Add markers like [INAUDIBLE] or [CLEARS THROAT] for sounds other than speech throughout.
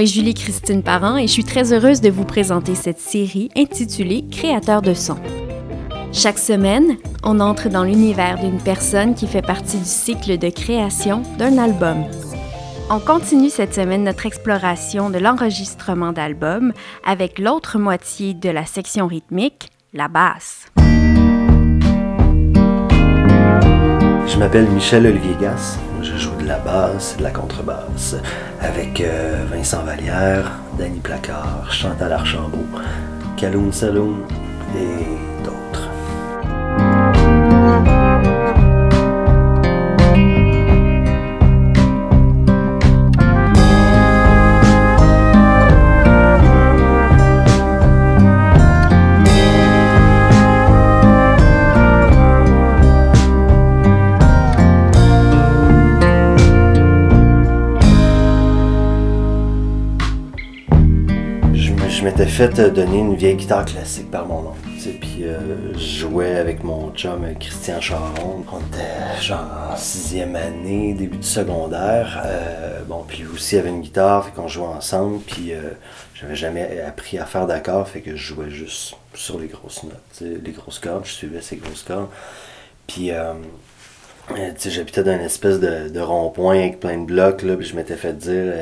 Est Julie-Christine Parent et je suis très heureuse de vous présenter cette série intitulée Créateur de son. Chaque semaine, on entre dans l'univers d'une personne qui fait partie du cycle de création d'un album. On continue cette semaine notre exploration de l'enregistrement d'albums avec l'autre moitié de la section rythmique, la basse. Je m'appelle Michel Olivier Gass. De la basse et de la contrebasse avec euh, Vincent Vallière, Danny Placard, Chantal Archambault, Kaloum Saloum et Je m'étais fait euh, donner une vieille guitare classique par mon oncle. Puis euh, je jouais avec mon chum euh, Christian Charon. On était genre en sixième année, début du secondaire. Bon, puis lui aussi avait une guitare, fait qu'on jouait ensemble. Puis euh, j'avais jamais appris à faire d'accords, fait que je jouais juste sur les grosses notes, les grosses cordes. Je suivais ces grosses cordes. Puis j'habitais dans une espèce de, de rond-point avec plein de blocs, là, puis je m'étais fait dire,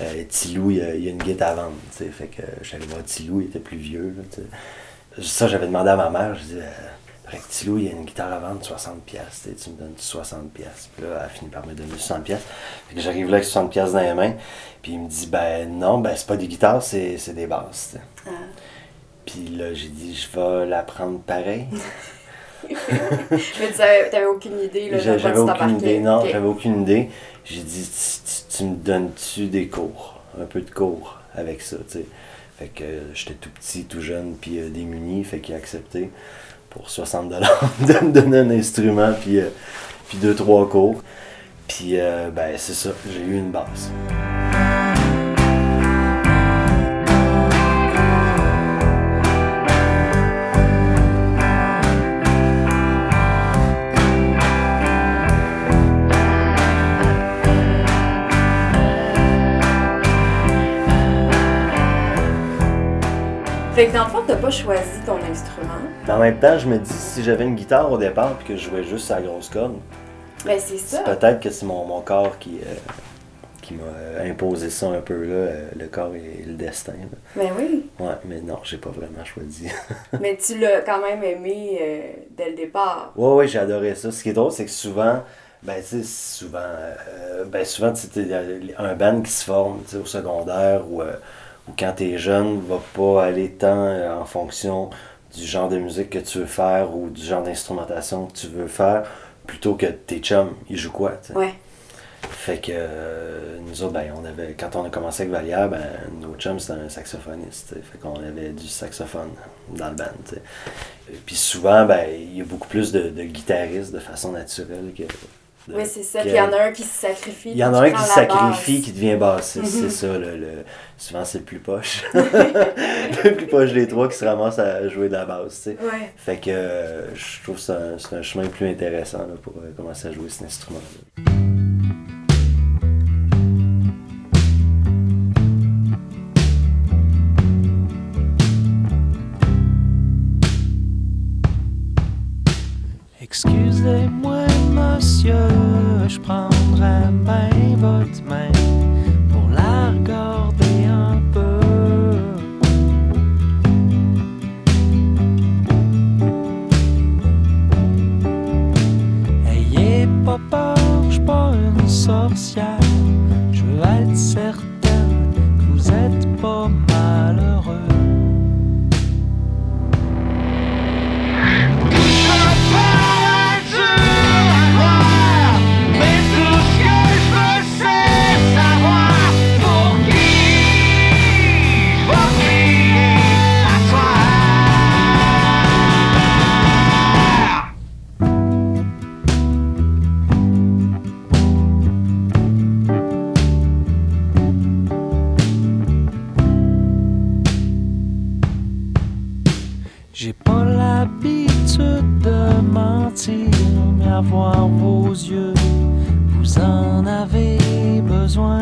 euh, Tilou, il y, a, il y a une guitare à vendre, fait que euh, j'allais voir Tilou, il était plus vieux, là. Ça, j'avais demandé à ma mère, je disais, euh, Tilou, il y a une guitare à vendre, 60 pièces, tu me donnes 60 pièces. Puis là, elle a fini par me donner 60 pièces. Fait que j'arrive là avec 60 pièces dans les mains, puis il me dit, ben non, ben c'est pas des guitares, c'est c'est des basses. Ah. Puis là, j'ai dit, je vais la prendre pareil. [LAUGHS] [LAUGHS] Mais tu t'avais aucune idée, là, J'avais aucune idée, non, j'avais aucune idée. J'ai dit, tu, me donnes-tu des cours, un peu de cours avec ça, tu sais. Fait que euh, j'étais tout petit, tout jeune, puis euh, démuni, fait qu'il a accepté pour 60 dollars [LAUGHS] de me donner un instrument, puis, euh, puis deux, trois cours. Puis, ben, c'est ça, j'ai eu une base. Fait que dans le fond, t'as pas choisi ton instrument. Mais en même temps, je me dis, si j'avais une guitare au départ, puis que je jouais juste à la grosse corde, Ben c'est ça. Peut-être que c'est mon, mon corps qui, euh, qui m'a imposé ça un peu là, euh, le corps et le destin. là. Ben oui. Ouais, mais non, j'ai pas vraiment choisi. [LAUGHS] Mais tu l'as quand même aimé euh, dès le départ. ouais, ouais, j'ai adoré ça. Ce qui est drôle, c'est que souvent, ben tu sais, souvent, ben souvent, tu un band qui se forme, tu sais, au secondaire ou, euh, ou quand t'es jeune, va pas aller tant euh, en fonction du genre de musique que tu veux faire ou du genre d'instrumentation que tu veux faire, plutôt que tes chums, ils jouent quoi, tu sais? Ouais. Fait que euh, nous autres, ben, on avait, quand on a commencé avec Valière, ben, notre chum c'était un saxophoniste. t'sais. Fait qu'on avait du saxophone dans le band. t'sais. Et Puis souvent, ben, il y a beaucoup plus de, de guitaristes de façon naturelle que. Oui, c'est ça. Puis il y en a un qui se sacrifie. il y en a un qui se sacrifie, qui devient bassiste, c'est ça. Le, le- souvent, c'est le plus poche. [LAUGHS] le plus poche des trois qui se ramasse à jouer de la basse. t'sais. Ouais. Fait que euh, je trouve que c'est un, c'est un chemin plus intéressant là, pour euh, commencer à jouer cet instrument-là. Monsieur, je prendrais bien votre main pour la regarder un peu. Ayez pas peur, je pas une sorcière. Je veux être certaine que vous êtes pas yeux, vous en avez besoin.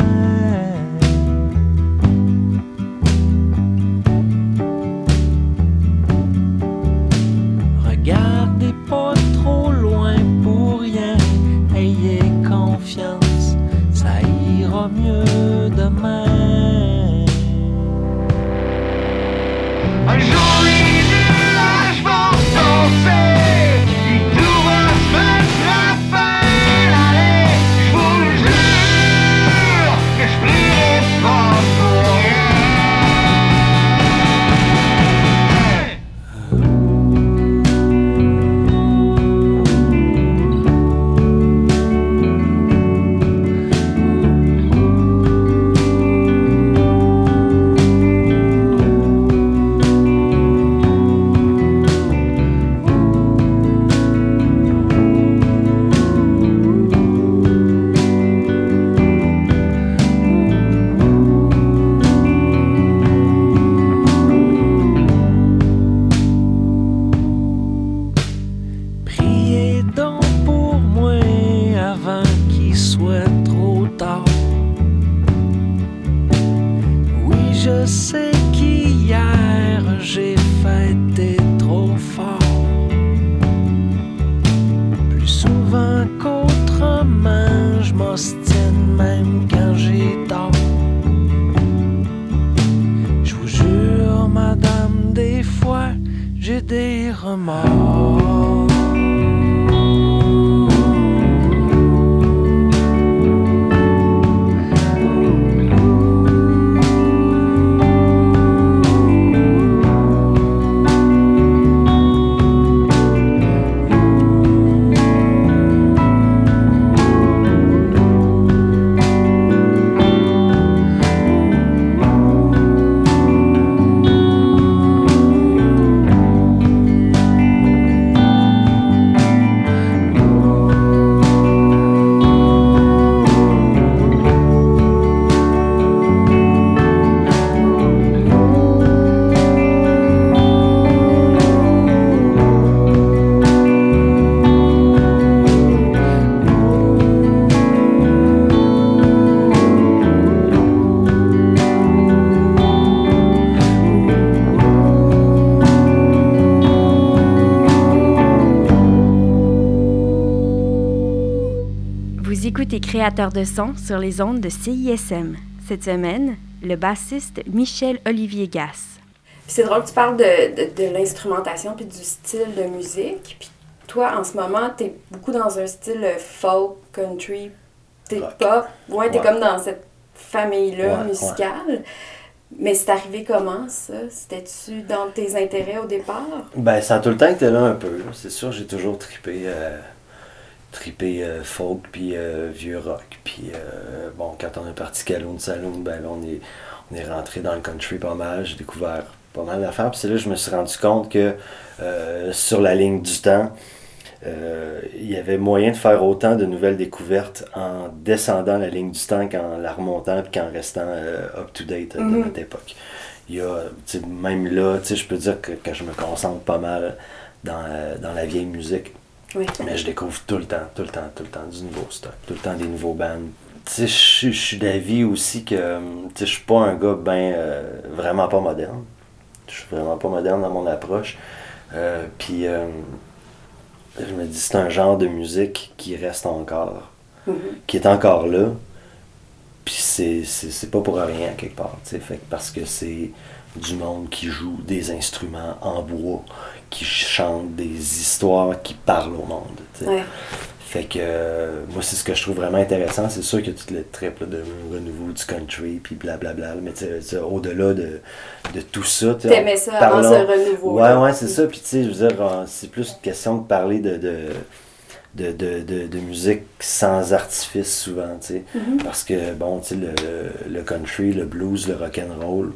Créateur de son sur les ondes de CISM. Cette semaine, le bassiste Michel Olivier Gasse. Puis c'est drôle que tu parles de, de, de l'instrumentation puis du style de musique. Puis toi, en ce moment, t'es beaucoup dans un style folk, country, t'es pop. Ouais, t'es Ouais. comme dans cette famille-là Ouais, musicale. Mais c'est arrivé comment, ça? C'était-tu dans tes intérêts au départ? Ben, ça a tout le temps été là un peu. C'est sûr, j'ai toujours trippé, euh, trippé euh, folk puis euh, vieux rock. Puis euh, bon, quand on est parti Caloun Saloon, ben là, on est, on est rentré dans le country pas mal. J'ai découvert pas mal d'affaires. Puis c'est là que je me suis rendu compte que sur la ligne du temps, il y avait moyen de faire autant de nouvelles découvertes en descendant la ligne du temps qu'en la remontant puis qu'en restant up-to-date de Mhm. notre époque. Il y a, même là, je peux dire que, que je me concentre pas mal dans, dans la vieille musique. Oui. Mais je découvre tout le temps, tout le temps, tout le temps du nouveau stock, tout le temps des nouveaux bands. Tu sais, je suis d'avis aussi que je suis pas un gars ben euh, vraiment pas moderne. Je suis vraiment pas moderne dans mon approche. Euh, Puis euh, je me dis c'est un genre de musique qui reste encore, Mhm. qui est encore là. Puis c'est pas pour rien quelque part, tu sais, fait parce que c'est du monde qui joue des instruments en bois, qui chante des histoires qui parlent au monde. Ouais. Fait que euh, moi, c'est ce que je trouve vraiment intéressant. C'est sûr que tout le trip là, de renouveau du country, puis blablabla. Mais tu sais, tu sais, au-delà de, de tout ça. T'aimais ça avant parlant- ce renouveau. Ouais, ouais, c'est ça. Puis tu sais, je veux dire, euh, c'est plus une question de parler de, de, de, de, de- de musique sans artifice souvent, tu sais. Mhm. Parce que, bon, tu sais, le, le country, le blues, le rock'n'roll,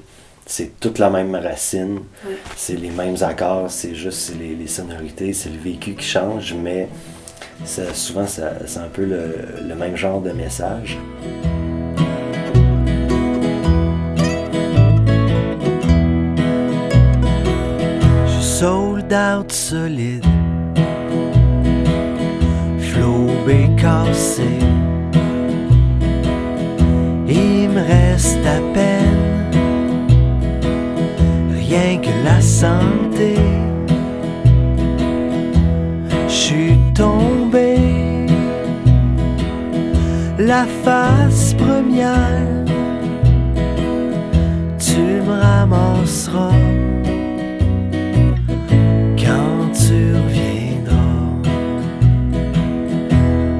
c'est toute la même racine, c'est les mêmes accords, c'est juste les, les sonorités, c'est le vécu qui change, mais ça, souvent ça- c'est un peu le, le même genre de message. Je suis sold out solide. Flobé cassé. Il me reste à peine rien que la santé. Je suis tombé la face première, tu me ramasseras quand tu reviendras.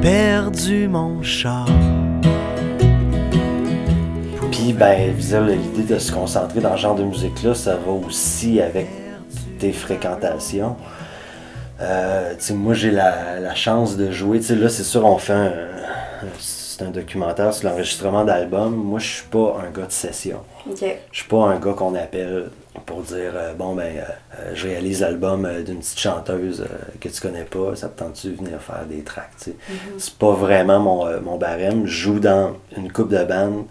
Perdu mon char. Puis, ben, l'idée de se concentrer dans ce genre de musique-là, ça va aussi avec tes fréquentations. Euh, moi, j'ai la, la chance de jouer. Là, c'est sûr, on fait un. C'est un documentaire sur l'enregistrement d'albums. Moi, je suis pas un gars de session. OK. Je suis pas un gars qu'on appelle pour dire euh, bon ben euh, je réalise l'album d'une petite chanteuse que tu connais pas, ça te tente-tu de venir faire des tracks, tu sais? C'est pas vraiment mon, mon barème. Je joue dans une coupe de bande.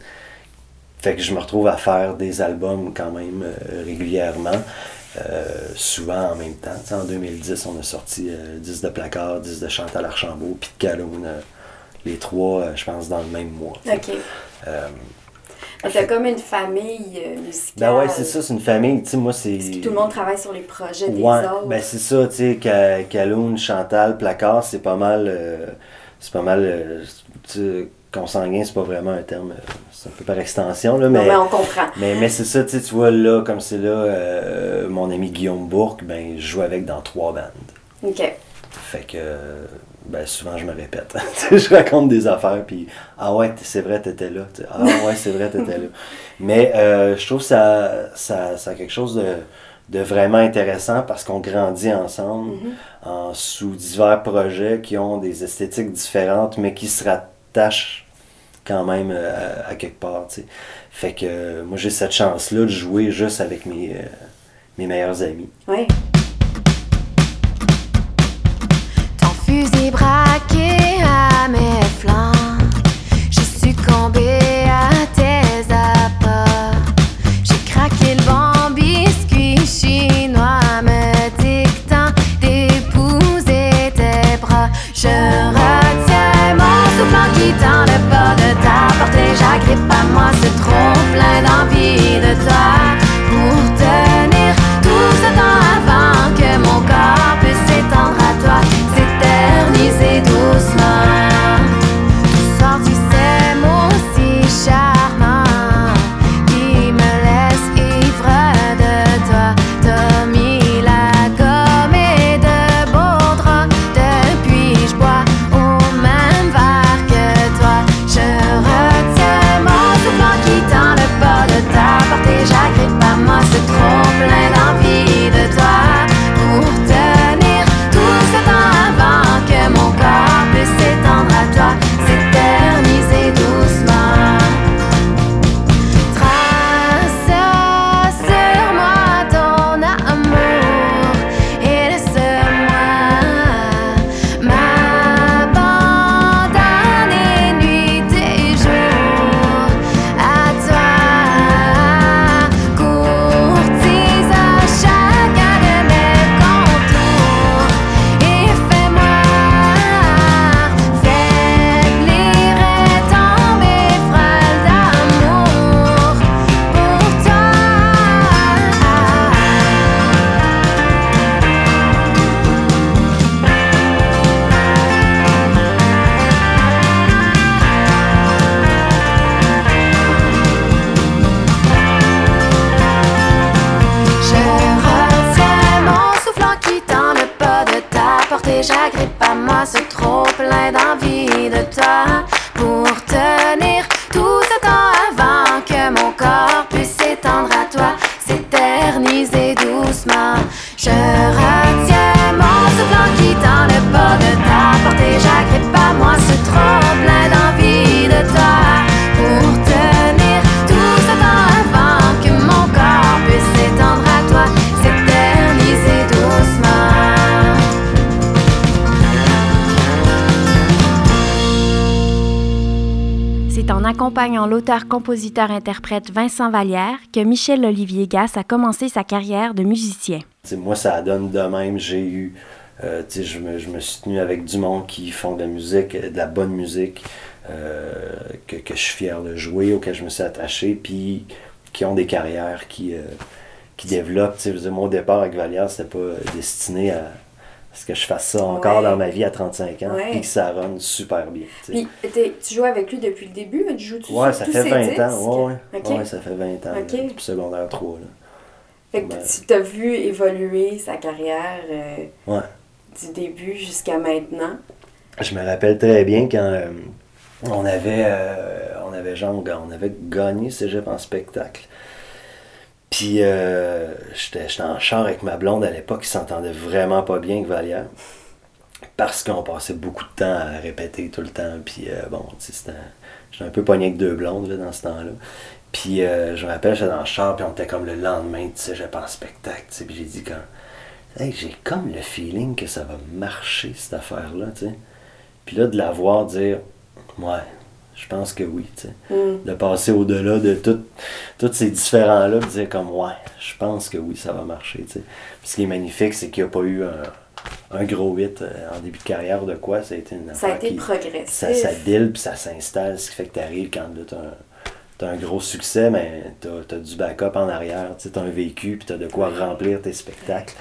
Fait que je me retrouve à faire des albums quand même euh, régulièrement. euh, souvent en même temps. En 2010, on a sorti euh, 10 de Placard, 10 de Chantal Archambault, puis de Calhoun. euh, les trois, euh, je pense, dans le même mois. OK. Euh, Mais T'as comme une famille euh, musicale. ben ouais, c'est ça, c'est une famille. Tu sais, moi, c'est. Parce que tout le monde travaille sur les projets des Ouais, autres. ben c'est ça, tu sais, Ca- Calhoun, Chantal, Placard, c'est pas mal, euh, c'est pas mal, euh, consanguin, c'est pas vraiment un terme, euh, c'est un peu par extension, là, Non, mais, mais on comprend. mais, mais c'est ça, tu vois, là, comme c'est là, euh, mon ami Guillaume Bourque, ben, je joue avec dans trois bandes. OK. Fait que, ben, souvent, je me répète. [LAUGHS] Je raconte des affaires, puis ah ouais, c'est vrai, t'étais là. Ah ouais, c'est vrai, t'étais là. Mais euh, je trouve que ça, ça, ça a quelque chose de, de vraiment intéressant parce qu'on grandit ensemble en, sous divers projets qui ont des esthétiques différentes, mais qui se rattachent quand même euh, à, à quelque part. tu sais. Fait que euh, moi, j'ai cette chance-là de jouer juste avec mes, euh, mes meilleurs amis. Oui. Ton fusil braqué à mes flancs, J'agrippe à moi, c'est trop plein d'envie de toi l'auteur-compositeur-interprète Vincent Vallière que Michel Olivier Gass a commencé sa carrière de musicien. Moi, ça donne de même. J'ai eu. euh, je, me, je suis tenu avec du monde qui font de la musique, de la bonne musique, euh, que, je suis fier de jouer, auquel je me suis attaché, puis qui ont des carrières qui, euh, qui développent. Mon départ avec Valière, c'était pas destiné à, Est-ce que je fasse ça encore Ouais. dans ma vie à 35 ans Ouais. puis que ça run super bien? Puis, tu joues avec lui depuis le début? Tu joues-tu Ouais, sur ça fait ses 20 disques? ans. Ouais, ouais. Ouais, ça fait 20 ans. OK. là, depuis secondaire 3. Là. Fait que Ouais. tu t'as vu évoluer sa carrière euh, Ouais. du début jusqu'à maintenant. Je me rappelle très bien quand euh, on avait euh, on avait genre on avait gagné Cégep en spectacle. Puis euh, j'étais j'étais en char avec ma blonde à l'époque qui s'entendait vraiment pas bien avec Vallière. Parce qu'on passait beaucoup de temps à répéter tout le temps. Puis euh, bon, tu sais, c'était. J'étais un peu pogné avec deux blondes dans ce temps-là. Puis euh, je me rappelle, j'étais dans le char, puis on était comme le lendemain de Cégep en spectacle. tu sais, Puis j'ai dit quand. Hey, j'ai comme le feeling que ça va marcher cette affaire-là, tu sais. Puis là, de la voir dire, ouais, je pense que oui, tu sais. Mm. De passer au-delà de tout- tous ces différents-là, de dire comme, ouais, je pense que oui, ça va marcher, tu sais. Puis ce qui est magnifique, c'est qu'il n'y a pas eu un, un gros hit euh, en début de carrière de quoi. Ça a été une Ça a été qui- progressif. ça, ça puis ça s'installe, ce qui fait que tu arrives quand là, t'as un, gros succès, mais t'as as du backup en arrière, tu as un vécu, puis t'as de quoi remplir tes spectacles.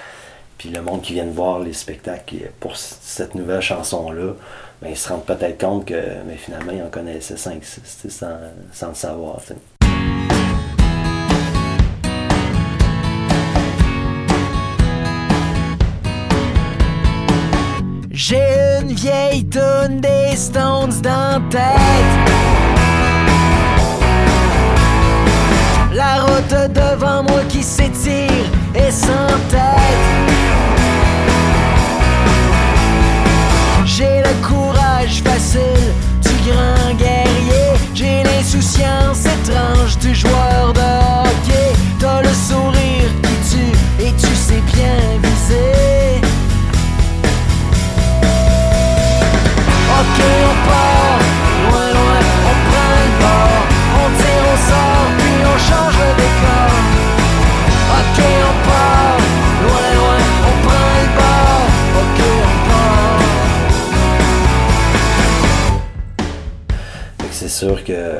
Puis le monde qui vient de voir les spectacles pour cette nouvelle chanson-là, ben, ils se rendent peut-être compte que mais finalement, ils en connaissaient 5-6 sans, sans le savoir. J'ai une vieille tonne des Stones dans tête. La route devant moi qui s'étire et sans tête. J'ai le courage facile du grand guerrier. J'ai l'insouciance étrange du joueur sûr que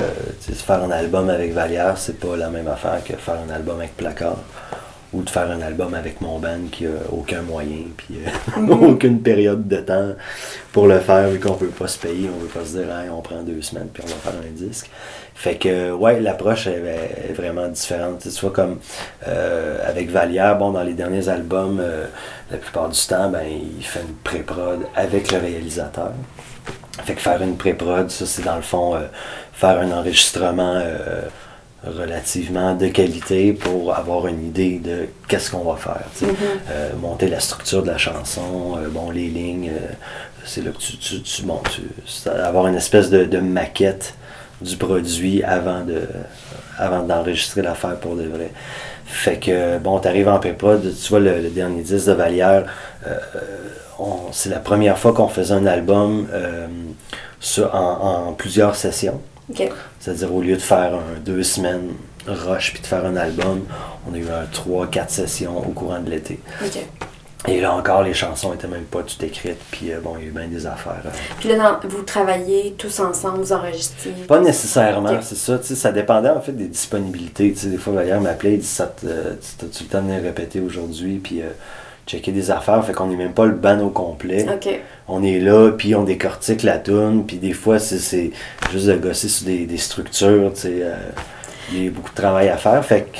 faire un album avec Valière, c'est pas la même affaire que faire un album avec Placard. Ou de faire un album avec mon band qui a aucun moyen, puis euh, [LAUGHS] aucune période de temps pour le faire, vu qu'on peut pas se payer, on veut pas se dire, Hey, on prend deux semaines, puis on va faire un disque. Fait que, ouais, l'approche est, vraiment différente. Tu vois, comme euh, avec Valière, bon, dans les derniers albums, euh, la plupart du temps, ben, il fait une pré-prod avec le réalisateur. Fait que faire une pré-prod, ça c'est dans le fond euh, faire un enregistrement euh, relativement de qualité pour avoir une idée de qu'est-ce qu'on va faire. sais. Euh, monter la structure de la chanson, euh, bon les lignes, euh, c'est là que tu, tu, tu, bon, tu c'est avoir une espèce de, de maquette du produit avant de avant d'enregistrer l'affaire pour de vrai. Fait que bon, t'arrives en pré-prod, tu vois le, le dernier disque de Valière, euh, c'est la première fois qu'on faisait un album euh, sur- en, en plusieurs sessions. C'est-à-dire au lieu de faire un deux semaines rush puis de faire un album, on a eu un trois, quatre sessions au courant de l'été. Et là encore, les chansons étaient même pas toutes écrites, puis euh, bon, il y a eu bien des affaires. euh. Puis là, vous travaillez tous ensemble, vous enregistrez. Pas nécessairement, c'est ça. tu sais, Ça dépendait en fait des disponibilités. Des fois, Valère m'appelait, il dit ça, euh, tu as-tu le temps de venir répéter aujourd'hui, puis euh, checker des affaires. Fait qu'on n'est même pas le ban au complet. Ok. On est là, puis on décortique la tune, puis des fois, c'est- juste de gosser sur des, des structures, tu sais. euh, Il y a beaucoup de travail à faire. Fait que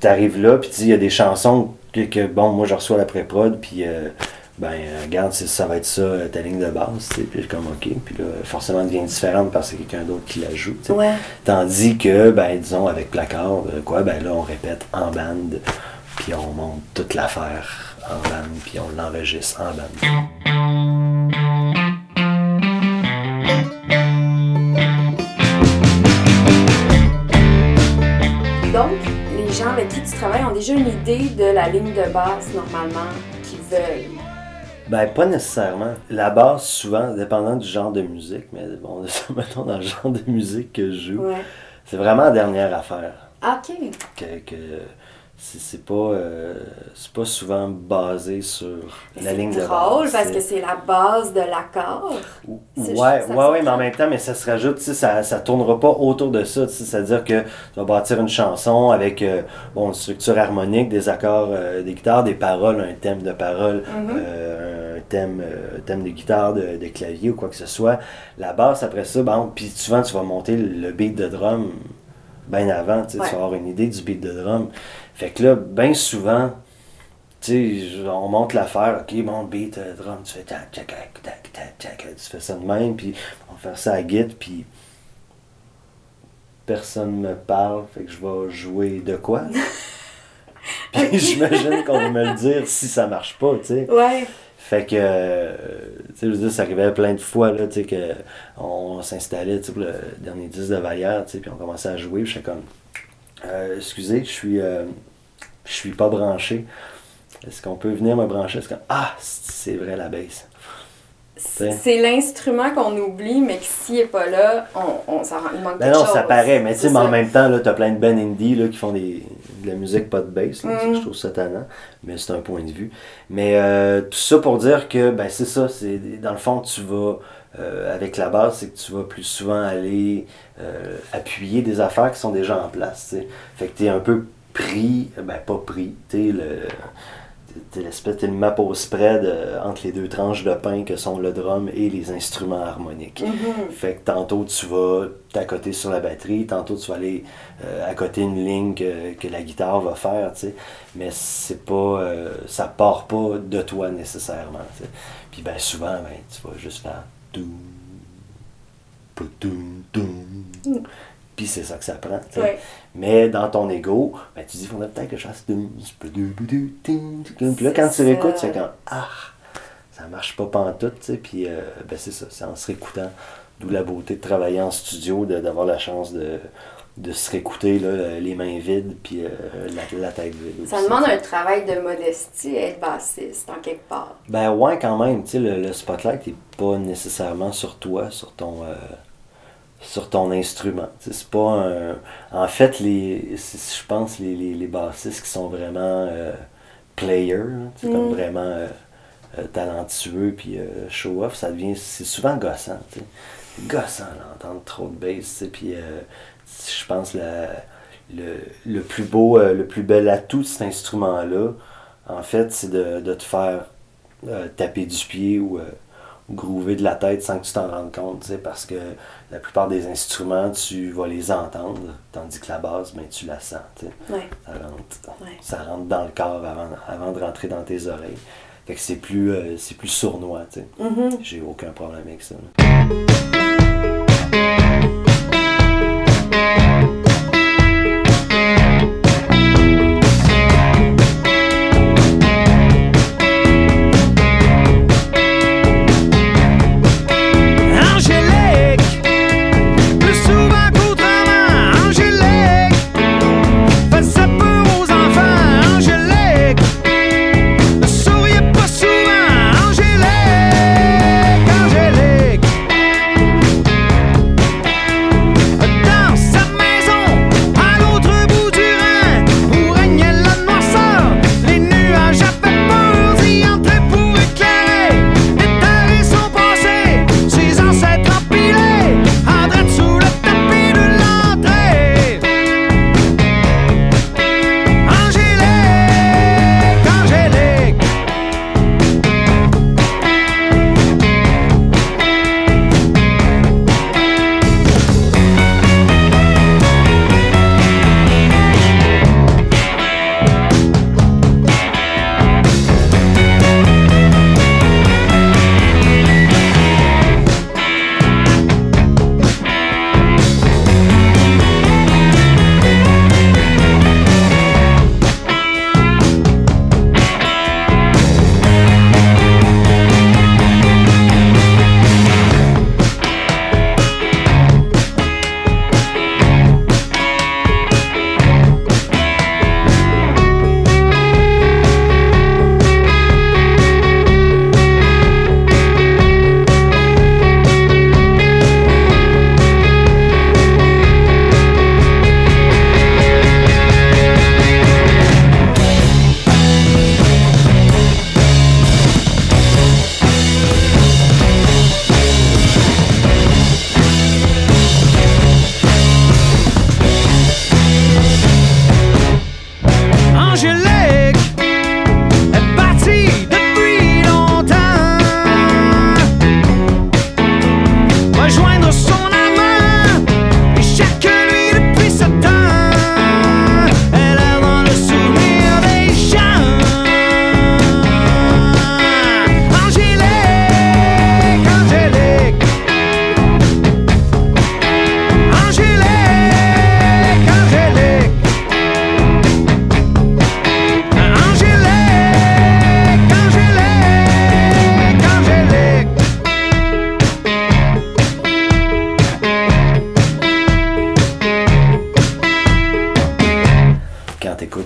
tu arrives là, puis tu dis, il y a des chansons que, que, bon, moi, je reçois la pré-prod, puis euh, ben, regarde, ça va être ça, euh, ta ligne de base, tu sais. Puis comme, OK. Puis là, forcément, elle devient différente parce que c'est quelqu'un d'autre qui la joue, tu sais. Ouais. Tandis que, ben, disons, avec Placard, euh, quoi, ben là, on répète en bande, puis on monte toute l'affaire en bande, puis on l'enregistre en bande. Gens avec qui tu travailles ont déjà une idée de la ligne de basse normalement qu'ils veulent. Ben, pas nécessairement. La basse, souvent, dépendant du genre de musique, mais bon, [LAUGHS] mettons dans le genre de musique que je joue, Ouais. c'est vraiment la dernière affaire. Ah, Ok. Que, que c'est pas, euh, pas souvent basé sur la ligne de C'est base. drôle parce que c'est la base de l'accord. Ouais, ouais, ouais, mais en même temps, mais ça se rajoute, ça, ça tournera pas autour de ça, c'est-à-dire que tu vas bâtir une chanson avec, euh, bon, une structure harmonique, des accords, euh, des guitares, des paroles, un thème de parole, Mhm. euh, thème, thème de guitare, de, de clavier ou quoi que ce soit. La basse, après ça, bon, puis souvent tu vas monter le beat de drum bien avant, Ouais. tu vas avoir une idée du beat de drum. Fait que là, bien souvent, tu sais, on monte l'affaire, ok, bon, beat, euh, drum, tu fais tac, tac, tac, tac, tac, tac, tu fais ça de même, puis on va faire ça à git, puis personne me parle, fait que je vais jouer de quoi? [LAUGHS] puis j'imagine qu'on va me le dire si ça marche pas, tu sais. Ouais. Fait que, euh, tu sais, je veux dire, ça arrivait plein de fois, là, tu sais, que on s'installait, tu sais, pour le dernier disque de Vallière, tu sais, puis on commençait à jouer, puis j'étais comme, euh, excusez, je suis, euh, je suis pas branché. Est-ce qu'on peut venir me brancher? Ah, c'est vrai, la baisse. C'est l'instrument qu'on oublie, mais que s'il n'est pas là, on, on, ça, rend- il manque Ben quelque non, chose. ça paraît, mais tu sais, C'est mais en même temps, là, t'as plein de bands indie, là, qui font des, de la musique pas de bass, là, Mm. je trouve ça tannant, mais c'est un point de vue. Mais euh, tout ça pour dire que, ben c'est ça, c'est, dans le fond, tu vas, euh, avec la basse, c'est que tu vas plus souvent aller euh, appuyer des affaires qui sont déjà en place, tu. Fait que t'es un peu pris, ben pas pris, tu le... T'es l'espèce, le map au spread euh, entre les deux tranches de pain que sont le drum et les instruments harmoniques. Mhm. Fait que tantôt tu vas t'accoter sur la batterie, tantôt tu vas aller euh, à côté une ligne que, que la guitare va faire, tu sais. Mais c'est pas. euh, ça part pas de toi nécessairement. tu. Puis ben souvent, ben, tu vas juste faire. Puis c'est ça que ça prend. Ouais. Mais dans ton ego, ben, tu dis, faudrait peut-être que je fasse. Puis là, quand tu ça. c'est comme Ah, ça marche pas pantoute, tu sais. Puis euh, ben, c'est ça, c'est en se réécoutant. D'où la beauté de travailler en studio, d'avoir la chance de, de se réécouter là, les mains vides, puis euh, la, la tête vide. Ça aussi. demande un travail de modestie, être bassiste, en quelque part. Ben ouais, quand même. Tu sais, le, le spotlight n'est pas nécessairement sur toi, sur ton, euh, sur ton instrument. C'est pas un... En fait, les, je pense les, les, les bassistes qui sont vraiment euh, players, hein, comme Mm. vraiment talentueux puis show-off, ça devient... C'est souvent gossant, tu sais. C'est gossant, d'entendre trop de bass, puis je pense la, le, le plus beau, euh, le plus bel atout de cet instrument-là, en fait, c'est de, de te faire euh, taper du pied ou, euh, groover de la tête sans que tu t'en rendes compte, tu sais, parce que la plupart des instruments, tu vas les entendre, tandis que la basse, ben, tu la sens, tu sais. Ouais. Ça rentre, Ouais. ça rentre dans le corps avant, avant de rentrer dans tes oreilles. Fait que c'est plus, euh, c'est plus sournois, tu sais. Mhm. J'ai aucun problème avec ça. là.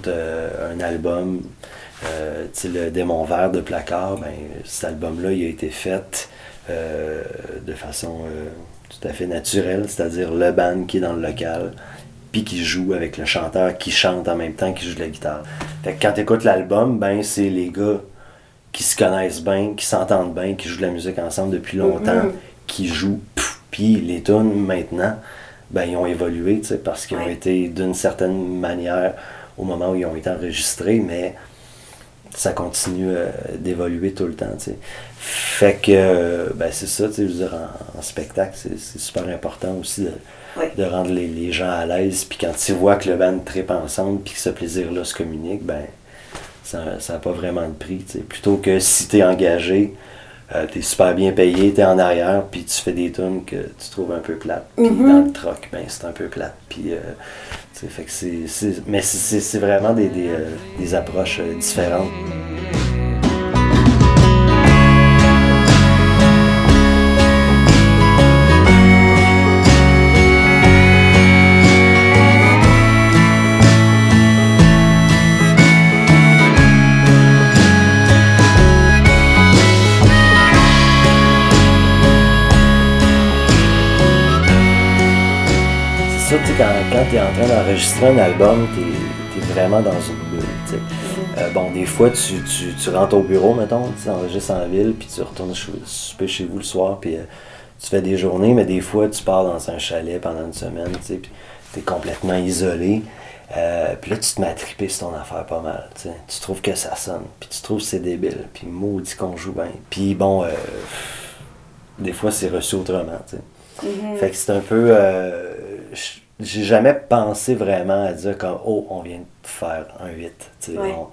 Euh, un album, euh, tu sais, le Démon Vert de Placard, ben, cet album-là, il a été fait euh, de façon euh, tout à fait naturelle, c'est-à-dire le band qui est dans le local, puis qui joue avec le chanteur qui chante en même temps qu'il joue de la guitare. Fait que quand tu écoutes l'album, ben, c'est les gars qui se connaissent bien, qui s'entendent bien, qui jouent de la musique ensemble depuis longtemps, Mhm. qui jouent. Puis les tunes maintenant, ben, ils ont évolué, tu sais, parce qu'ils ont été d'une certaine manière au moment où ils ont été enregistrés, mais ça continue euh, d'évoluer tout le temps. Fait que, euh, ben, c'est ça, tu sais, je veux dire, en, en spectacle, c'est super important aussi de, de rendre les, les gens à l'aise. Puis quand tu vois que le band tripe ensemble, puis que ce plaisir-là se communique, ben, ça n'a pas vraiment de prix. Plutôt que si tu es engagé, euh, tu es super bien payé, tu es en arrière, puis tu fais des tunes que tu trouves un peu plates. Puis Mhm. dans le troc, ben, c'est un peu plate. Puis, euh, c'est, mais c'est- vraiment des, euh, approches euh, différentes. Ça, tu sais, quand, quand tu es en train d'enregistrer un album, tu es, vraiment dans une bulle. tu sais. Euh, bon, des fois, tu, tu, tu rentres au bureau, mettons, tu enregistres en ville, puis tu retournes souper chez vous le soir, puis euh, tu fais des journées, mais des fois, tu pars dans un chalet pendant une semaine, tu sais, puis tu es complètement isolé. Euh, puis là, tu te mets à triper sur ton affaire pas mal. tu sais. Tu trouves que ça sonne, puis tu trouves que c'est débile, puis maudit qu'on joue bien. Puis bon, euh, des fois, c'est reçu autrement. tu sais. Mhm. Fait que c'est un peu. euh, J'ai jamais pensé vraiment à dire comme Oh, on vient de faire un 8. tu sais, Ouais. on-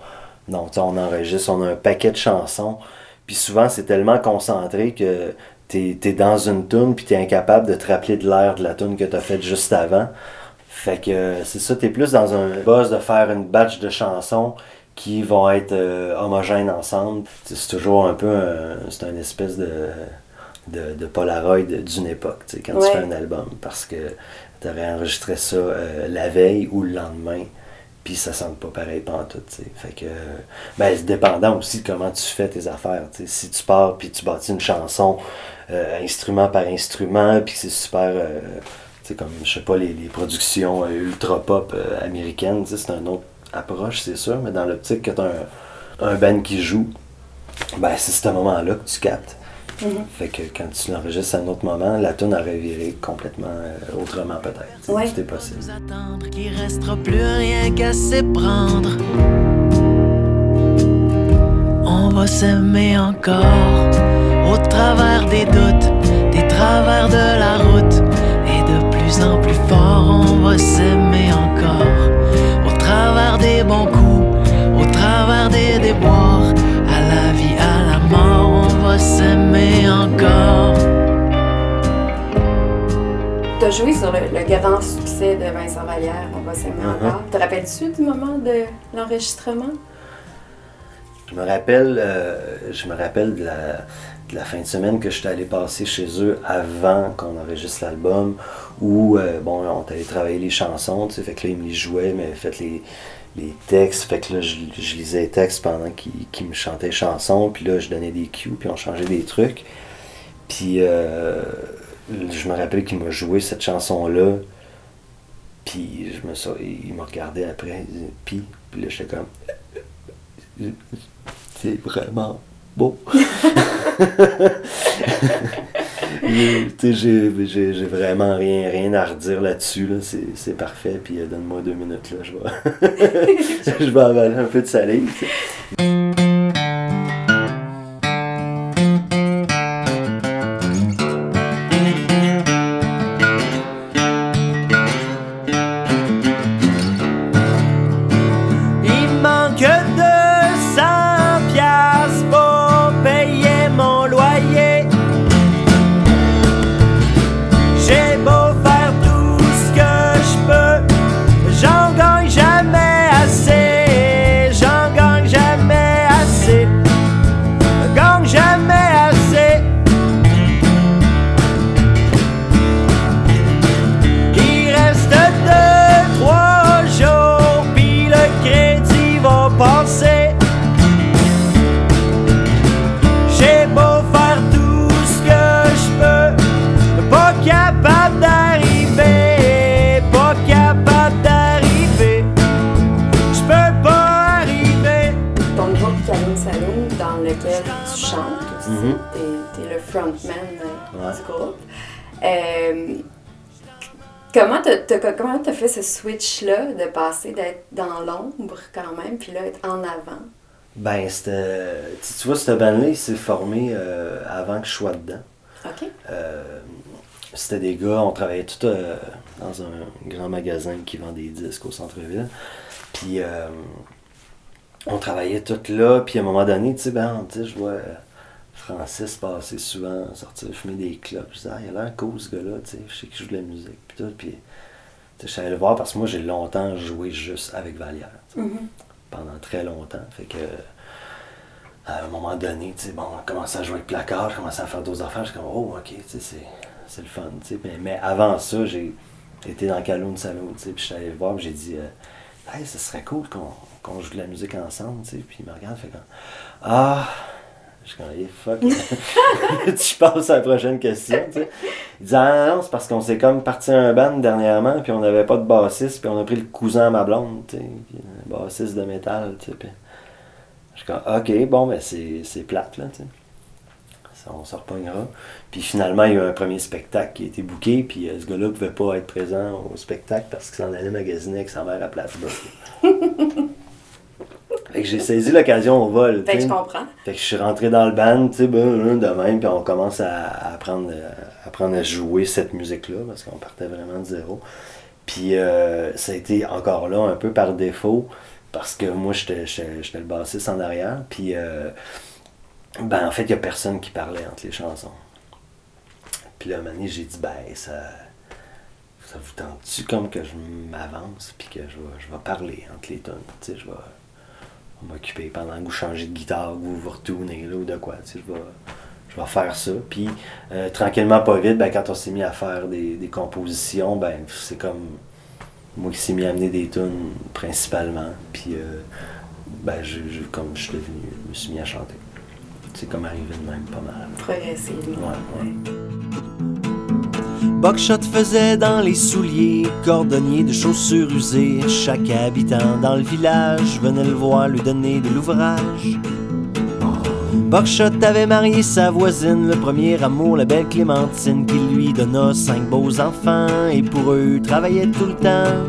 non, on enregistre, on a un paquet de chansons. Puis souvent, c'est tellement concentré que t'es es dans une tune puis t'es incapable de te rappeler de l'air de la tune que t'as faite juste avant. Fait que c'est ça, t'es plus dans un buzz de faire une batch de chansons qui vont être euh, homogènes ensemble. C'est toujours un peu un, c'est une espèce de, de, de Polaroid d'une époque, tu sais, quand Ouais. tu fais un album. Parce que tu aurais enregistré ça euh, la veille ou le lendemain, puis ça sonne pas pareil tout tu sais. Fait que, euh, ben, c'est dépendant aussi de comment tu fais tes affaires. Si tu pars puis tu bâtis une chanson euh, instrument par instrument, puis c'est super... comme, je sais pas, les, les productions ultra pop américaines, c'est une autre approche, c'est sûr, mais dans l'optique que tu un, un band qui joue, ben, c'est ce moment-là que tu captes. Mhm. Fait que quand tu l'enregistres à un autre moment, la tune aurait viré complètement euh, autrement peut-être. Ouais. Est possible. Nous attendre qu'il restera plus rien qu'à s'éprendre. On va s'aimer encore au travers des doutes, des travers de la route. Et de plus en plus fort, on va s'aimer encore au travers des bons coups, au travers des déboires. Va s'aimer encore. Tu as joué sur le, le grand succès de Vincent Vallière, On va s'aimer Mhm. encore. Te rappelles-tu du moment de l'enregistrement? Je me rappelle, euh, je me rappelle de la, de la fin de semaine que j'étais allé passer chez eux avant qu'on enregistre l'album, où euh, bon, on allé travailler les chansons, tu sais, fait que là ils me les jouaient, mais fait les, les textes, fait que là je, lisais les textes pendant qu'ils qu'ils me chantaient chansons, puis là je donnais des cues, puis on changeait des trucs. Puis euh, je me rappelle qu'il m'a joué cette chanson-là, puis je me il m'a regardé après, puis, puis là j'étais comme [LAUGHS] c'est vraiment beau. [LAUGHS] J'ai, vraiment rien, rien à redire là-dessus. Là. C'est, c'est parfait. Puis euh, donne-moi deux minutes. Là. Je, vais [LAUGHS] je vais avaler un peu de salive. Mhm. T'es es le frontman Ouais. du groupe. Euh, comment t'as t'as fait ce switch-là de passer d'être dans l'ombre quand même, puis là, être en avant? Ben, c'était. Tu vois, cette band-là, il s'est formé euh, avant que je sois dedans. OK? Euh, c'était des gars, on travaillait tout euh, dans un grand magasin qui vend des disques au centre-ville. Puis on travaillait tout là, puis à un moment donné, tu sais, ben, tu sais, je vois Francis passer souvent, sortir fumer des clopes. Je disais, ah, il a l'air cool ce gars-là, tu sais, je sais qu'il joue de la musique, puis tout. Puis, tu sais, je suis allé le voir parce que moi, j'ai longtemps joué juste avec Valière, Mhm. pendant très longtemps. Fait que à un moment donné, tu sais, bon, on commençait à jouer avec placard, je commençais à faire d'autres affaires, je suis comme, oh, ok, tu sais, c'est, le fun, tu sais. Mais, mais avant ça, j'ai été dans Caloun Salon, tu sais, puis je suis allé le voir, j'ai dit, euh, hey, ce serait cool qu'on, qu'on joue de la musique ensemble, tu sais. Puis il me regarde, fait comme, ah, je suis comme, hey, fuck. [LAUGHS] tu passes à la prochaine question, tu. Il dit, ah non, c'est parce qu'on s'est comme parti à un band dernièrement, puis on n'avait pas de bassiste, puis on a pris le cousin à ma blonde, tu un bassiste de métal, tu puis je suis comme, ok, bon, ben c'est, plate, là, tu sais. On se repognera. Puis finalement, il y a eu un premier spectacle qui a été booké, puis euh, ce gars-là pouvait pas être présent au spectacle parce qu'il s'en allait magasiner avec sa mère à Plattsburgh. [LAUGHS] fait que j'ai saisi l'occasion au vol, Fait que je comprends. Fait que je suis rentré dans le band, tu sais, ben, de même, puis on commence à, apprendre, à apprendre à jouer cette musique-là, parce qu'on partait vraiment de zéro. Puis euh, ça a été encore là un peu par défaut, parce que moi, j'étais le bassiste en arrière, puis euh, ben, en fait, il n'y a personne qui parlait entre les chansons. Puis là, un moment donné, j'ai dit, ben, ça, ça vous tente-tu comme que je m'avance, puis que je vais, je vais parler entre les tonnes, tu sais, je vais m'occuper pendant que vous changez de guitare, que vous vous retournez là ou de quoi. Tu sais, je, vais, je vais faire ça. Puis euh, tranquillement, pas vite, ben, quand on s'est mis à faire des, des compositions, ben c'est comme moi qui s'est mis à amener des tunes principalement. Puis euh, ben, je, je- comme je suis devenu, je me suis mis à chanter. C'est comme arrivé de même pas mal. Progressivement. Ouais, ouais. Buckshot faisait dans les souliers, cordonnier de chaussures usées. Chaque habitant dans le village venait le voir lui donner de l'ouvrage. Buckshot avait marié sa voisine, le premier amour, la belle Clémentine, qui lui donna cinq beaux enfants et pour eux travaillait tout le temps.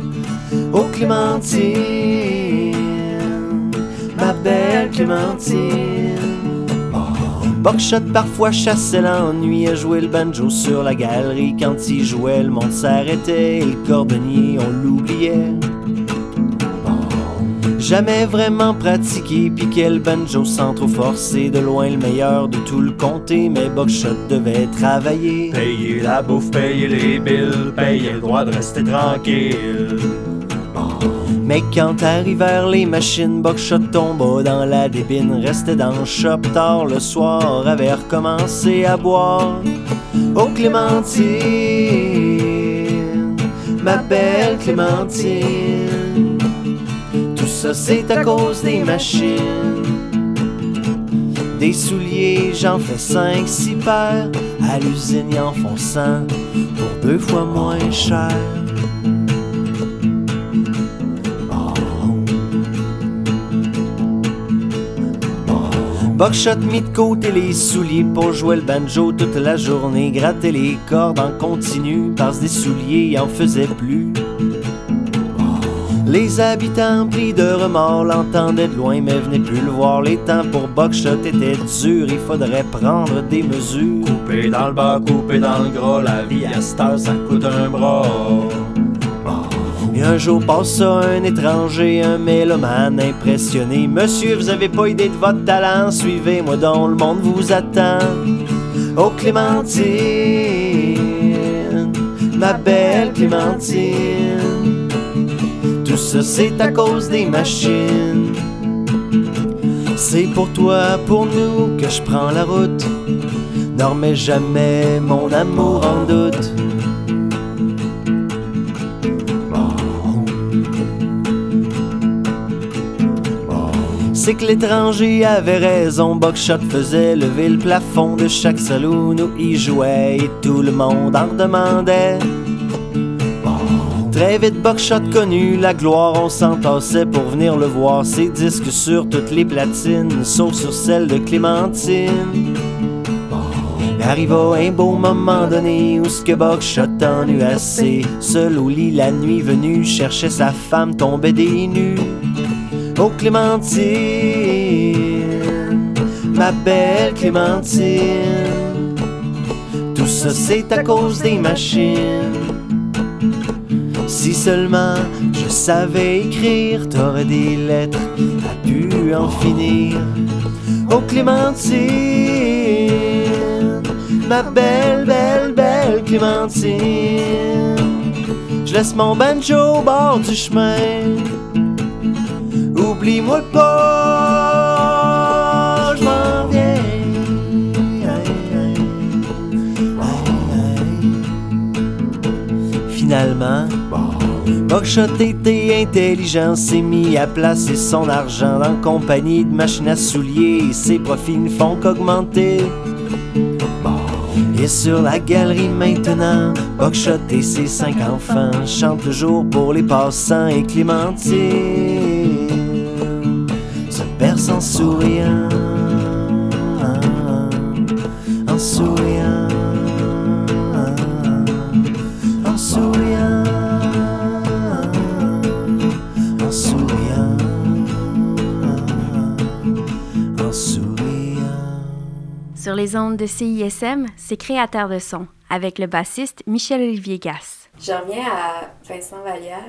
Oh Clémentine, ma belle Clémentine. Buckshot parfois chassait l'ennui à jouer le banjo sur la galerie. Quand il jouait, le monde s'arrêtait et le cordonnier, on l'oubliait. Jamais vraiment pratiqué, puis quel banjo sans trop forcer. De loin le meilleur de tout le comté, mais Buckshot devait travailler. Payer la bouffe, payer les billes, payer le droit de rester tranquille. Mais quand arrivèrent les machines, Buckshot tomba dans la débine, restait dans le shop tard le soir, avait recommencé à boire. Oh Clémentine, ma belle Clémentine, tout ça c'est à cause des machines. Des souliers, j'en fais cinq, six paires, à l'usine ils en font pour deux fois moins cher. Buckshot mit de côté les souliers pour jouer le banjo toute la journée, gratter les cordes en continu parce des souliers en faisait plus. Les habitants pris de remords l'entendaient de loin mais venaient plus le voir. Les temps pour Buckshot étaient durs, il faudrait prendre des mesures. Coupé dans le bas, coupé dans le gras, la vie à cette ça coûte un bras. Un jour passa un étranger, un mélomane impressionné. Monsieur, vous avez pas idée de votre talent, suivez-moi donc, le monde vous attend. Oh Clémentine, ma belle Clémentine, tout ça c'est à cause des machines. C'est pour toi, pour nous que je prends la route. Ne remets jamais mon amour en doute. C'est que l'étranger avait raison, Buckshot faisait lever le plafond de chaque saloon où il jouait et tout le monde en demandait. Très vite, Buckshot connut la gloire, on s'entassait pour venir le voir. Ses disques sur toutes les platines, sauf sur celle de Clémentine. Arriva un beau moment donné où ce que Buckshot en eut assez. Seul au lit la nuit venue, cherchait sa femme, tombait des nues. Oh Clémentine, ma belle Clémentine, tout ça c'est à cause des machines. Si seulement je savais écrire, t'aurais des lettres à pu en finir. Oh Clémentine, ma belle, belle, belle Clémentine, je laisse mon banjo au bord du chemin. Oublie-moi pas, je m'en viens. Finalement, Buckshot était intelligent, s'est mis à placer son argent dans compagnie de machines à souliers et ses profits ne font qu'augmenter. Et sur la galerie maintenant, Buckshot et ses cinq enfants chantent le jour pour les passants et Clémentine perce en souriant, en souriant, en souriant, en souriant, en souriant. Sur les ondes de CISM, c'est créateur de son, avec le bassiste Michel-Olivier Gasse. Je reviens à Vincent Vallière.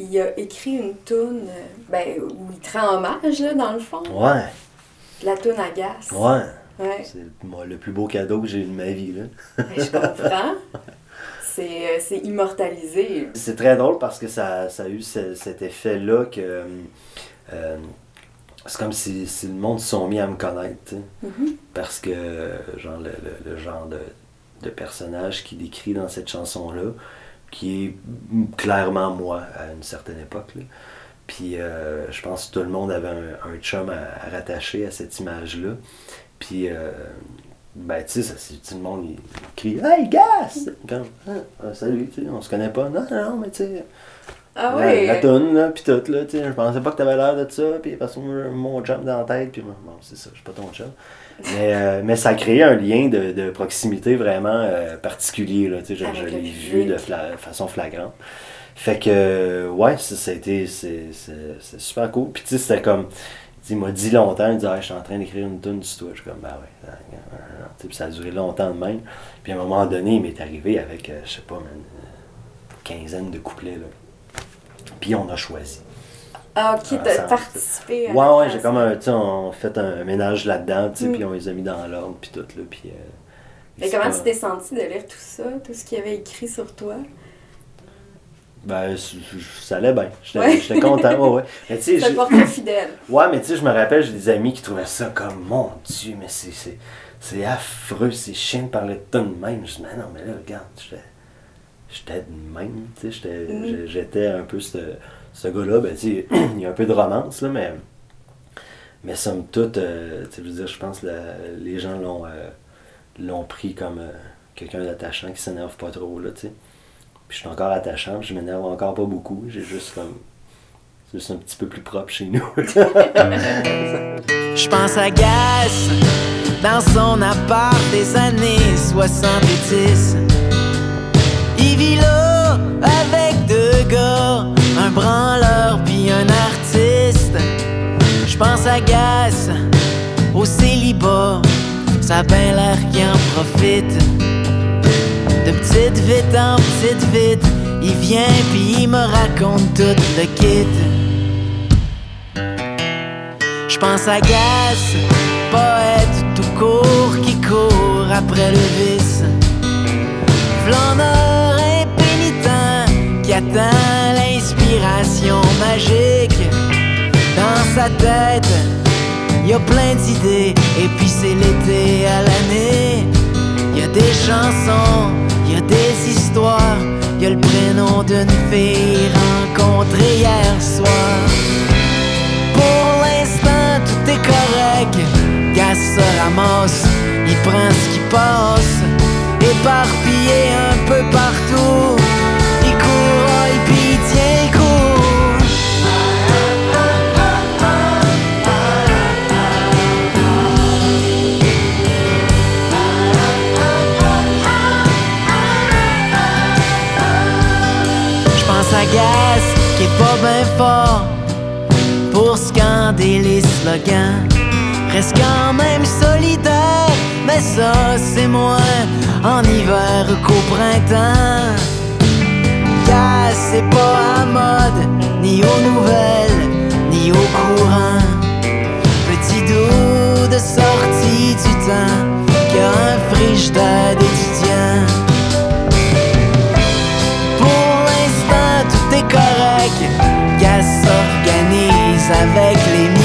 Il a écrit une toune ben, où il te rend hommage, là, dans le fond. Ouais, La toune agace. ouais. Ouais. C'est moi, le plus beau cadeau que j'ai eu de ma vie, là. Ben, je comprends. C'est euh, c'est immortalisé. C'est très drôle parce que ça, ça a eu ce- cet effet-là que. euh, c'est comme si, si le monde se sont mis à me connaître. Mhm. Parce que, genre, le, le- le genre de, de personnage qui décrit dans cette chanson-là, qui est clairement moi à une certaine époque. là. Puis euh, je pense que tout le monde avait un, un chum à, à rattacher à cette image-là. Puis, euh, ben, tu sais, tout le monde il, crie Hey, Gas! Comme, Ah, ah, salut, tu sais, on se connaît pas. Non, non, mais tu sais. Ah la- oui? La toune, là, pis tout, là, tu sais, je pensais pas que t'avais l'air de ça, pis parce que mon chum dans la tête, pis bon, c'est ça, je suis pas ton chum. Mais, euh, mais ça a créé un lien de, de proximité vraiment euh, particulier, là, je, l'ai vu de fla- façon flagrante. Fait que, euh, ouais, ça, ça a été, c'est super cool. Puis tu sais, c'était comme, il m'a dit longtemps, il dit, ah, je suis en train d'écrire une tune sur toi. Je suis comme, bah ouais, sais, puis ça a duré longtemps de même. Puis à un moment donné, il m'est arrivé avec, euh, je sais pas, une quinzaine de couplets, là. Puis on a choisi. Ah, ok, Ah, t'as participé à Ouais, ouais, j'ai comme un, tu on fait un ménage là-dedans, tu sais, Mm. puis on les a mis dans l'ordre, puis tout, là, puis... euh, Mais comment tu t'es senti de lire tout ça, tout ce qu'il avait écrit sur toi? Ben, ça allait bien. J'étais Ouais. content, ouais, ouais. [LAUGHS] Mais tu sais, fidèle. [LAUGHS] Ouais, mais tu sais, je me rappelle, j'ai des amis qui trouvaient ça comme, mon Dieu, mais c'est, c'est, affreux, c'est chiant de parler de ça de même. Je dis, mais non, mais là, regarde, j'étais, j'étais de même, tu sais, j'étais, j'ai- j'étais un peu ce, ce gars-là, ben, [CLEARS THROAT] il y a un peu de romance, là, mais, mais somme toute, euh, je veux dire, je pense que les gens l'ont, euh, l'ont pris comme euh, quelqu'un d'attachant qui s'énerve pas trop, là, tu sais. Puis je suis encore attachant, je m'énerve encore pas beaucoup, j'ai juste comme, c'est juste un petit peu plus propre chez nous. [LAUGHS] Je pense à Gas dans son appart des années 70. Il vit là avec deux gars, un branleur puis un artiste. Je pense à Gas au célibat, ça a bien l'air qui en profite. De petite vite en petite vite, il vient puis il me raconte tout le kit. Je pense à Gas, poète tout court qui court après le vice. Flâneur impénitent qui atteint l'inspiration magique. Dans sa tête, y a plein d'idées et puis c'est l'été à l'année. Y a des chansons, y a des histoires, y a le prénom d'une fille rencontrée hier soir. Pour l'instant, tout est correct. Gas se ramasse, il prend ce qui passe. Éparpillé un peu partout. Gas qui est pas bien fort pour scander les slogans. Reste quand même solidaire, mais ça c'est moins en hiver qu'au printemps. Gas c'est pas à mode, ni aux nouvelles, ni au courant. Petit doux de sortie du temps, qui a un frigidaire d'étudiant. Avec les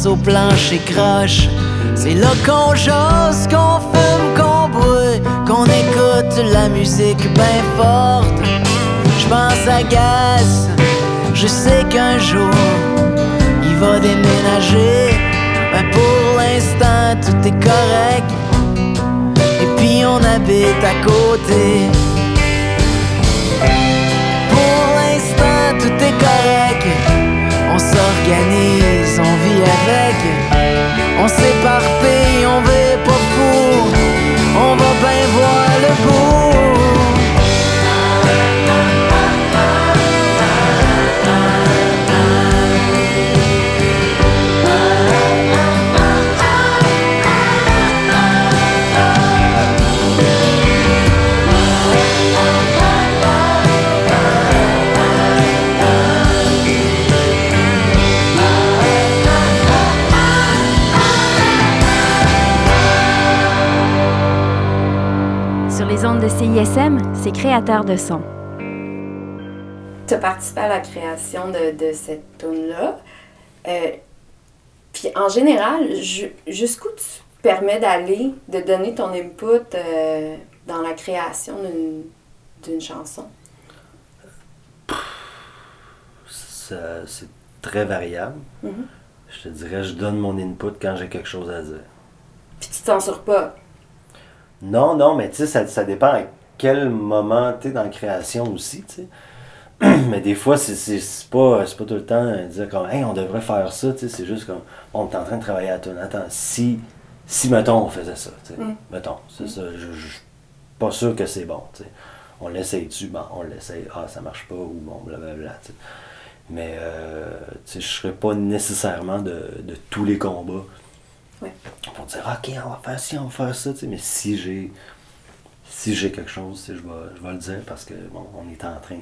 grâce au plancher croche. C'est là qu'on jase, qu'on fume, qu'on boit, qu'on écoute la musique bien forte. Je pense à Gas, je sais qu'un jour il va déménager. Mais pour l'instant tout est correct. Et puis on habite à côté. S'organise, on vit avec. On s'éparpille, CISM, c'est créateur de son. Tu as participé à la création de, de cette tune-là. Euh, puis en général, ju- jusqu'où tu permets d'aller, de donner ton input euh, dans la création d'une- chanson? C'est très variable. Mhm. Je te dirais, je donne mon input quand j'ai quelque chose à dire. Puis tu te censures pas? Non, non, mais tu sais, ça, ça dépend quel moment tu es dans la création aussi, tu sais. [CLEARS THROAT] mais des fois, c'est- pas, pas tout le temps dire comme, hey, on devrait faire ça, tu sais. C'est juste comme, on est en train de travailler à ton Attends, si, si, mettons, on faisait ça, tu sais. Mm. Mettons, c'est ça. Je je- je suis pas sûr que c'est bon, tu sais. On l'essaye-tu? Bon, on l'essaye. Ah, ça marche pas, ou bon, blablabla, tu sais. Mais, euh, tu sais, je serais pas nécessairement de, de tous les combats Ouais. pour dire ok on va faire ci, on va faire ça, tu sais, mais si j'ai si j'ai quelque chose, sais, je vais, je vais le dire parce que bon, on est en train,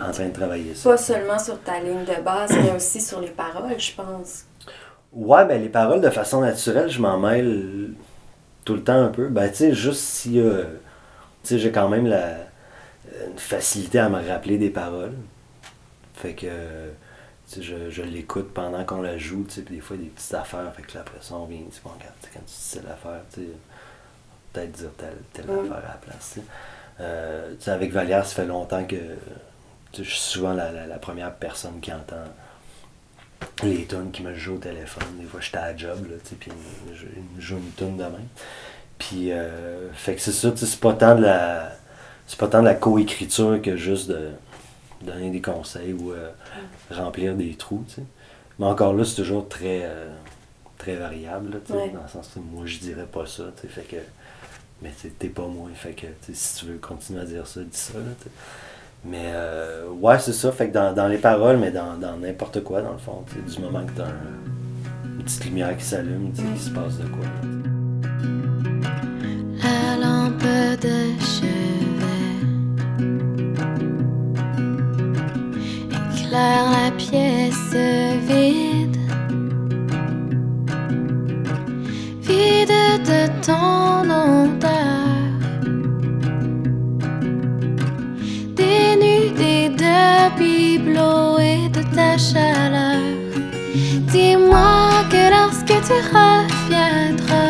en train de travailler ça. pas seulement sur ta ligne de base, mais aussi sur les paroles, je pense. Ouais, ben les paroles de façon naturelle, je m'en mêle tout le temps un peu. Ben tu sais, juste si euh, tu sais, j'ai quand même la une facilité à me rappeler des paroles. Fait que tu sais, je, je l'écoute pendant qu'on la joue, tu sais, puis des fois des petites affaires, fait que là, après ça on vient, tu sais, bon, regarde, tu sais, quand tu dis telle affaire, tu sais, peut-être dire telle, telle affaire à la place. Euh, avec Valière, ça fait longtemps que je suis souvent la, la- la première personne qui entend les tunes qui me jouent au téléphone. Des fois, j'étais à la job, là, tu sais, puis je me joue une tune de même. Puis, euh, fait que c'est ça, tu sais, c'est pas tant de la... C'est pas tant de la coécriture que juste de donner des conseils ou euh, remplir des trous, tu sais. Mais encore là, c'est toujours très, euh, très variable, là, Ouais. dans le sens que moi, je dirais pas ça, tu sais, fait que... Mais t'es pas moi, fait que si tu veux continuer à dire ça, dis ça, là. Mais euh, ouais, c'est ça. Fait que dans, dans les paroles, mais dans n'importe quoi, dans le fond. Du moment que t'as un- une petite lumière qui s'allume, tu sais, il se passe de quoi. La lampe de chevet éclaire la pièce vide, ton odeur, dénudée de bibelots et de ta chaleur. Dis-moi que lorsque tu refais viendra.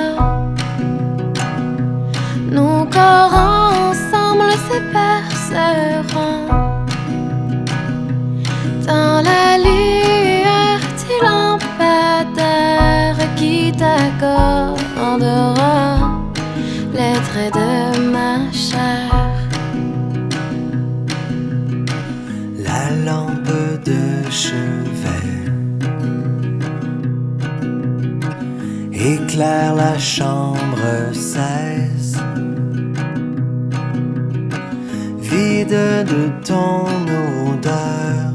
Nos corps ensemble se dans la lueur du lampadaire qui t'accordera les traits de ma chair. la lampe de chevet éclaire la chambre 16 vide de ton odeur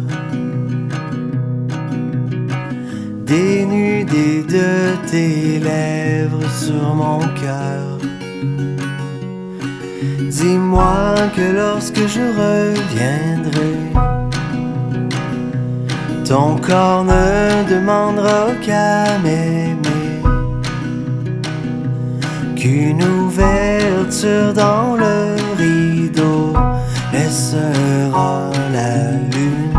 dénudé de tes lèvres sur mon cœur Dis-moi que lorsque je reviendrai, ton corps ne demandera qu'à m'aimer. Qu'une ouverture dans le rideau laissera la lune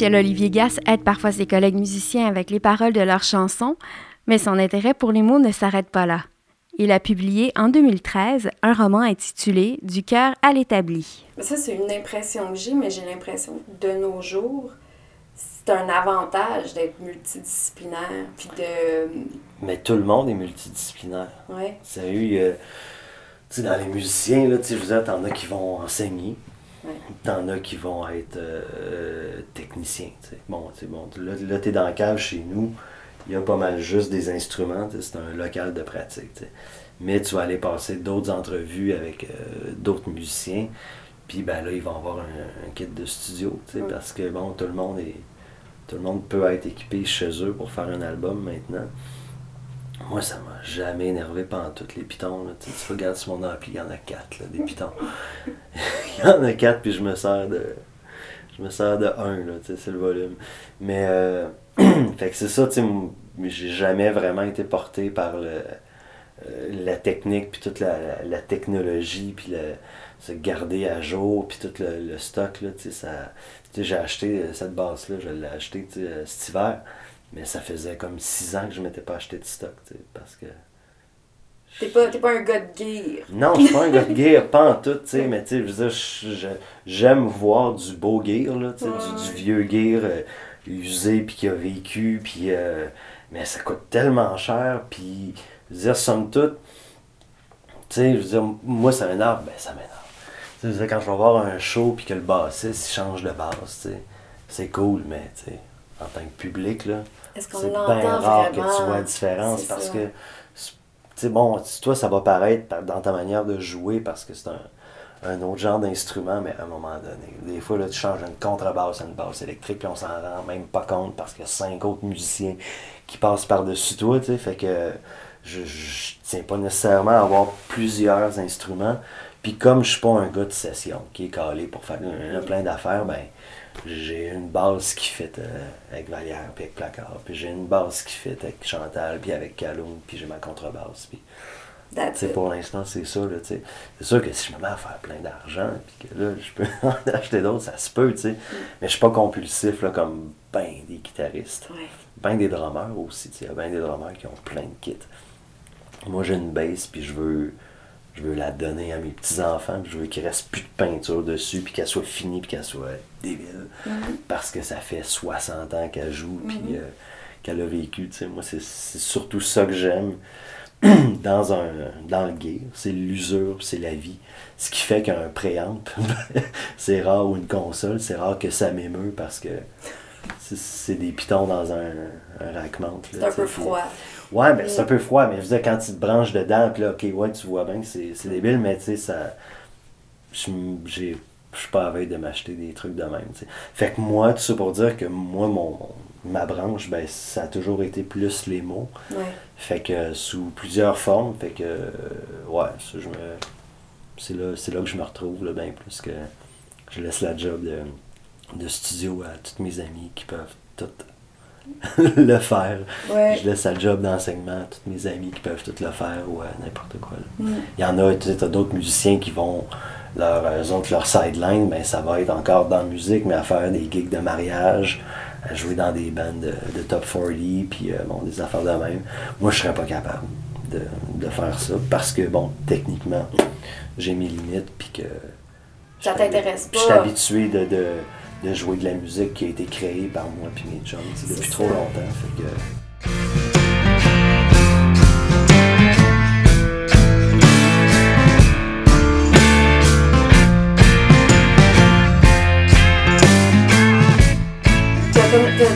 Michel-Olivier Gass aide parfois ses collègues musiciens avec les paroles de leurs chansons, mais son intérêt pour les mots ne s'arrête pas là. Il a publié en 2013 un roman intitulé Du cœur à l'établi. Ça, c'est une impression que j'ai, mais j'ai l'impression que de nos jours, c'est un avantage d'être multidisciplinaire. Puis de. Mais tout le monde est multidisciplinaire. Ouais. Sérieux, a- tu sais, dans les musiciens, là, tu sais, je veux dire, t'en as qui vont enseigner. T'en as qui vont être euh, techniciens, tu sais. Bon, bon, là, là t'es dans la cave chez nous, il y a pas mal juste des instruments, c'est un local de pratique. Mais tu vas aller passer d'autres entrevues avec euh, d'autres musiciens, puis ben là, ils vont avoir un, un kit de studio, parce que, bon, tout le monde est... Tout le monde peut être équipé chez eux pour faire un album maintenant. Moi, ça m'a jamais énervé pendant toutes les pitons. Là. Tu, tu regardes sur mon ampli, il y en a quatre, là, des pitons. [LAUGHS] il y en a quatre, puis je me sers de. Je me sers de un, là, c'est le volume. Mais, euh, [CLEARS THROAT] fait que c'est ça, tu j'ai jamais vraiment été porté par le, euh, la technique, puis toute la, la- technologie, puis le, se garder à jour, puis tout le, le stock, là, tu j'ai acheté euh, cette basse-là, je l'ai acheté, cet hiver. Mais ça faisait comme six ans que je m'étais pas acheté de stock, tu sais, parce que... T'es pas, t'es pas un gars de gear. Non, je suis pas un gars de [LAUGHS] gear, pas en tout, tu sais, mais tu sais, je veux dire, j'aime voir du beau gear, là, tu sais, du, du vieux gear euh, usé, puis qui a vécu, puis... euh, mais ça coûte tellement cher, puis, je veux dire, somme toute, tu sais, je veux dire, moi, ça m'énerve, ben ça m'énerve. Tu sais, quand je vais voir un show, puis que le bassiste, il change de basse, tu sais, c'est cool, mais, tu sais, en tant que public, là, c'est l'entend bien rare que tu vois la différence parce ça. que, tu sais, bon, toi, ça va paraître par- dans ta manière de jouer parce que c'est un, un autre genre d'instrument, mais à un moment donné, des fois, là, tu changes une contrebasse à une basse électrique, puis on s'en rend même pas compte parce qu'il y a cinq autres musiciens qui passent par-dessus toi, tu sais, fait que je, je tiens pas nécessairement à avoir plusieurs instruments. Puis comme je suis pas un gars de session qui est calé pour faire plein d'affaires, ben j'ai une base qui fait euh, avec Vallière puis avec Placard, puis j'ai une base qui fait avec Chantal puis avec Calhoun, puis j'ai ma contrebasse. Puis pour l'instant, c'est ça. C'est sûr que si je me mets à faire plein d'argent, puis que là, je peux [LAUGHS] en acheter d'autres, ça se peut, tu sais. Mais je suis pas compulsif, là, comme ben des guitaristes. Ouais. Ben des drummers aussi, tu sais. Il y a ben des drummers qui ont plein de kits. Moi, j'ai une bass, puis je veux, je veux la donner à mes petits-enfants, puis je veux qu'il reste plus de peinture dessus, puis qu'elle soit finie, puis qu'elle soit débile. Parce que ça fait 60 ans qu'elle joue, puis euh, qu'elle a vécu. Moi, c'est surtout ça que j'aime [CLEARS THROAT] dans un dans le gear, c'est l'usure, c'est la vie. Ce qui fait qu'un préamp, [LAUGHS] c'est rare, ou une console, c'est rare que ça m'émeut parce que c'est- des pitons dans un, un rack-mount. C'est un peu froid. Ouais, mais c'est un peu froid, mais je veux dire, quand tu te branches dedans, puis là, ok, ouais, tu vois bien que c'est débile, mais tu sais, ça. Je suis pas à veille de m'acheter des trucs de même. Fait que moi, tout ça pour dire que moi, mon ma branche, ben, ça a toujours été plus les mots. Ouais. Fait que sous plusieurs formes, fait que, euh, ouais, ça, je me. C'est là, c'est là que je me retrouve, là, bien plus que je laisse la job de, de studio à toutes mes amies qui peuvent tout [LAUGHS] le faire. Ouais. Je laisse la job d'enseignement à toutes mes amies qui peuvent tout le faire ou à n'importe quoi. Mm. Il y en a, tu sais, d'autres musiciens qui vont, leur, eux autres, leur sideline, ben, ça va être encore dans la musique, mais à faire des gigs de mariage, à jouer dans des bandes de, de top 40, puis euh, bon, des affaires de même. Moi, je serais pas capable de, de faire ça parce que, bon, techniquement, j'ai mes limites, puis que. Ça t'intéresse habi- Je suis pas. habitué de, de, de jouer de la musique qui a été créée par moi puis mes chums depuis trop longtemps. Fait que,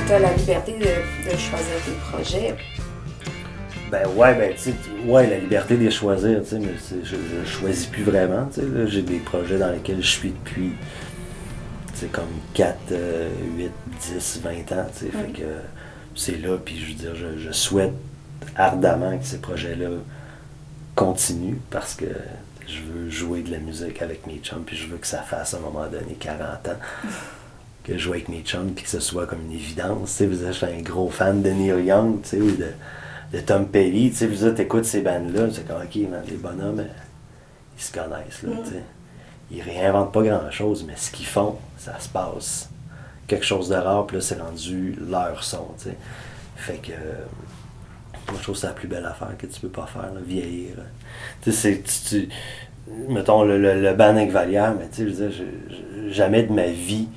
Tu as, la liberté de, de choisir tes projets. Ben ouais, ben tu ouais, la liberté de les choisir, tu sais, mais je, je choisis plus vraiment, tu sais, j'ai des projets dans lesquels je suis depuis, sais, comme 4, euh, 8, 10, 20 ans, fait que c'est là, puis je veux dire, je, je souhaite ardemment que ces projets-là continuent, parce que je veux jouer de la musique avec mes chums, puis je veux que ça fasse à un moment donné 40 ans. Que je joue avec mes chums, puis que ce soit comme une évidence. Tu sais, vous savez, je suis un gros fan de Neil Young, tu sais, ou de, de Tom Petty, tu sais, vous savez, t'écoutes ces bandes-là, c'est comme, ok, man, les bonhommes, euh, ils se connaissent, là, tu sais. Ils réinventent pas grand-chose, mais ce qu'ils font, ça se passe. Quelque chose de rare, puis là, c'est rendu leur son, tu sais. Fait que, moi, je trouve que c'est la plus belle affaire que tu peux pas faire, là, vieillir. Tu sais, c'est, mettons, le, le, le avec Valière, mais tu sais, je veux dire, je- jamais de ma vie,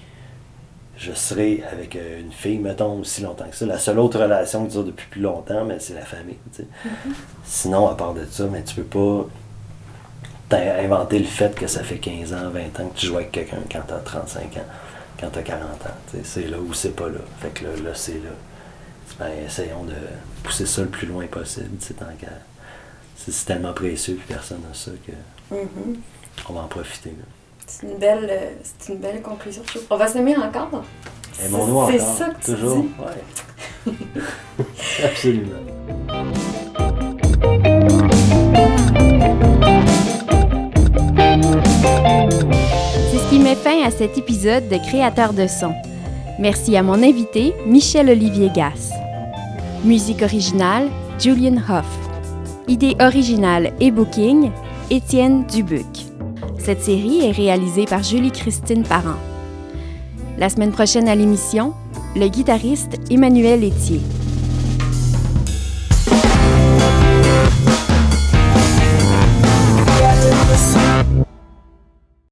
je serai avec euh, une fille, mettons, aussi longtemps que ça. La seule autre relation qui dure depuis plus longtemps, mais c'est la famille. tu sais. Sinon, à part de ça, mais tu peux pas t'in- inventer le fait que ça fait 15 ans, 20 ans que tu joues avec quelqu'un quand t'as 35 ans, quand t'as 40 ans. C'est là ou c'est pas là. Fait que là, là c'est là. Ben, essayons de pousser ça le plus loin possible, C'est c'est tellement précieux, puis personne n'a ça que Mhm. on va en profiter. C'est une belle, euh, c'est une belle conclusion, je trouve. On va s'aimer encore? Aimons-nous C'est encore. ça que tu Toujours. dis? Ouais. [LAUGHS] Absolument. Qui met fin à cet épisode de Créateur de son. Merci à mon invité, Michel-Olivier Gass. Musique originale, Julian Hoff. Idée originale et booking, Étienne Dubuc. Cette série est réalisée par Julie-Christine Parent. La semaine prochaine à l'émission, le guitariste Emmanuel Etier.